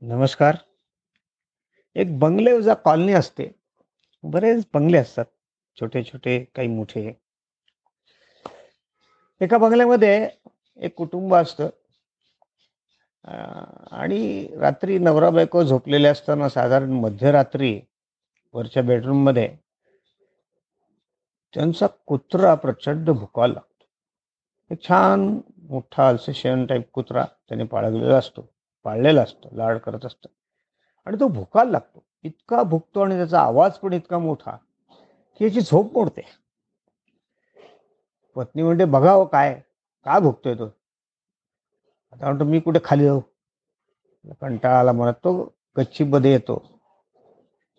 नमस्कार. एक बंगलेवजा कॉलनी असते. बरेच बंगले असतात. छोटे-छोटे, काही मोठे. एका बंगल्यामध्ये एक कुटुंब असतं. आणि रात्री नवरा-बायको झोपलेले असताना साधारण मध्यरात्री वरच्या बेडरूममध्ये त्यांचा कुत्रा प्रचंड भुकायला लागतो. एक छान मोठा अल्सेशन टाईप कुत्रा त्याने पाळगलेला असतो. पाळलेला असतो. लाड करत असतं. आणि तो भुकायला लागतो. इतका भुकतो आणि त्याचा आवाज पण इतका मोठा, की याची झोप मोडते. पत्नी म्हणते, बघावं हो काय? का भुकतोय तो?" आता म्हणतो, "मी कुठे खाली जाऊ?" कंटाळा आला तो गच्चीमध्ये येतो.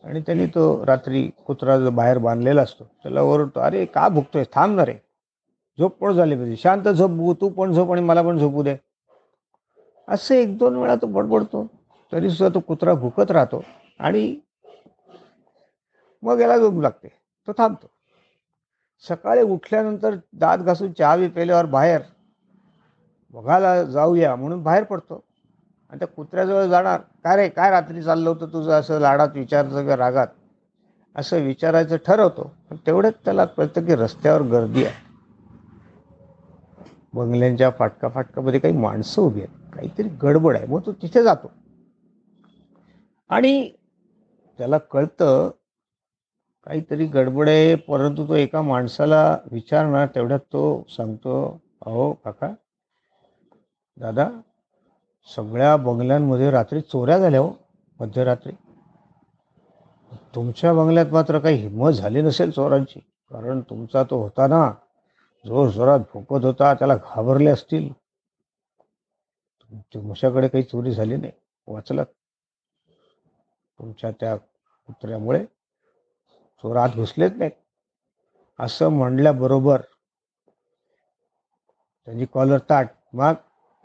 आणि त्यांनी तो रात्री कुत्रा जो बाहेर बांधलेला असतो, त्याला ओरडतो, "अरे का भुकतोय? थांब ना रे! झोप पण झाली पाहिजे. शांत झोप, तू पण झोप आणि मला पण झोपू दे." असं एक दोन वेळा तो बडबडतो. तरीसुद्धा तो कुत्रा भुकत राहतो आणि मग याला झोप लागते. तो थांबतो. सकाळी उठल्यानंतर दात घासून चहा-बी प्यायल्यावर बाहेर बघायला जाऊया म्हणून बाहेर पडतो. आणि त्या कुत्र्याजवळ जाणार, "काय रे, काय रात्री चाललं होतं तुझं असं लाडात विचारतं किंवा रागात?" असं विचारायचं ठरवतो. पण तेवढ्यात त्याला कळतं की रस्त्यावर गर्दी आहे. बंगल्यांच्या फाटका-फाटकामध्ये काही माणसं उभी आहेत. काहीतरी गडबड आहे. मग तो तिथे जातो. आणि त्याला कळतं काहीतरी गडबड आहे, परंतु तो एका माणसाला विचारणार तेवढ्यात तो सांगतो, "अहो काका, दादा, सगळ्या बंगल्यांमध्ये रात्री चोऱ्या झाल्या हो, मध्यरात्री. तुमच्या बंगल्यात मात्र काही हिंमत झाली नसेल चोरांची. कारण तुमचा तो होता ना, जोरजोरात भुंकत होता, त्याला घाबरले असतील. तुमच्याकडे काही चोरी झाली नाही. वाचलात. तुमच्या त्या कुत्र्यामुळे चोर आत घुसलेच नाहीत." असं म्हणल्याबरोबर त्याची कॉलर ताट "मग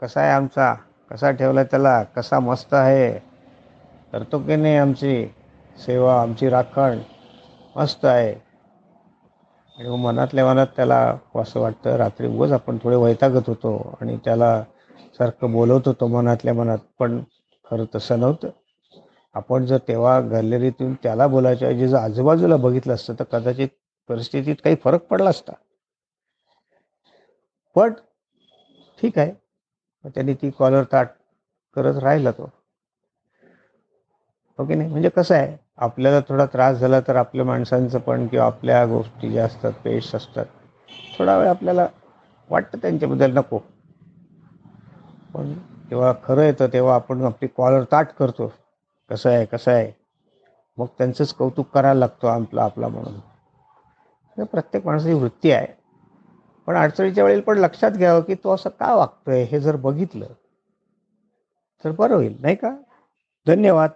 कसा आहे आमचा? कसा ठेवलाय त्याला? कसा मस्त आहे? करतो की नाही आमची सेवा, आमची राखण? मस्त आहे." आणि मनातल्या मनात त्याला असं वाटतं, रात्री उगच आपण थोडे वैतागत होतो आणि त्याला सारखं बोलवत होतो मनातल्या मनात. पण खरं तसं नव्हतं. आपण जर तेव्हा गॅलरीतून त्याला बोलायच्या ऐवजी जर आजूबाजूला बघितलं असतं, तर कदाचित परिस्थितीत काही फरक पडला असता. पण ठीक आहे. मग त्यांनी ती कॉलर ताट करत राहिला तो. ओके की नाही? म्हणजे कसं आहे, आपल्याला थोडा त्रास झाला तर आपल्या माणसांचं पण किंवा आपल्या गोष्टी ज्या असतात, पेश असतात, थोडा वेळ आपल्याला वाटतं त्यांच्याबद्दल नको. पण जेव्हा खरं येतं तेव्हा आपण आपली कॉलर ताट करतो. कसं आहे, कसं आहे? मग त्यांचंच कौतुक करायला लागतो आपला आपला म्हणून. म्हणजे प्रत्येक माणसाची वृत्ती आहे. पण अडचणीच्या वेळेला पण लक्षात घ्यावं, की तो असं का वागतोय हे जर बघितलं, तर बरं होईल, नाही का? धन्यवाद.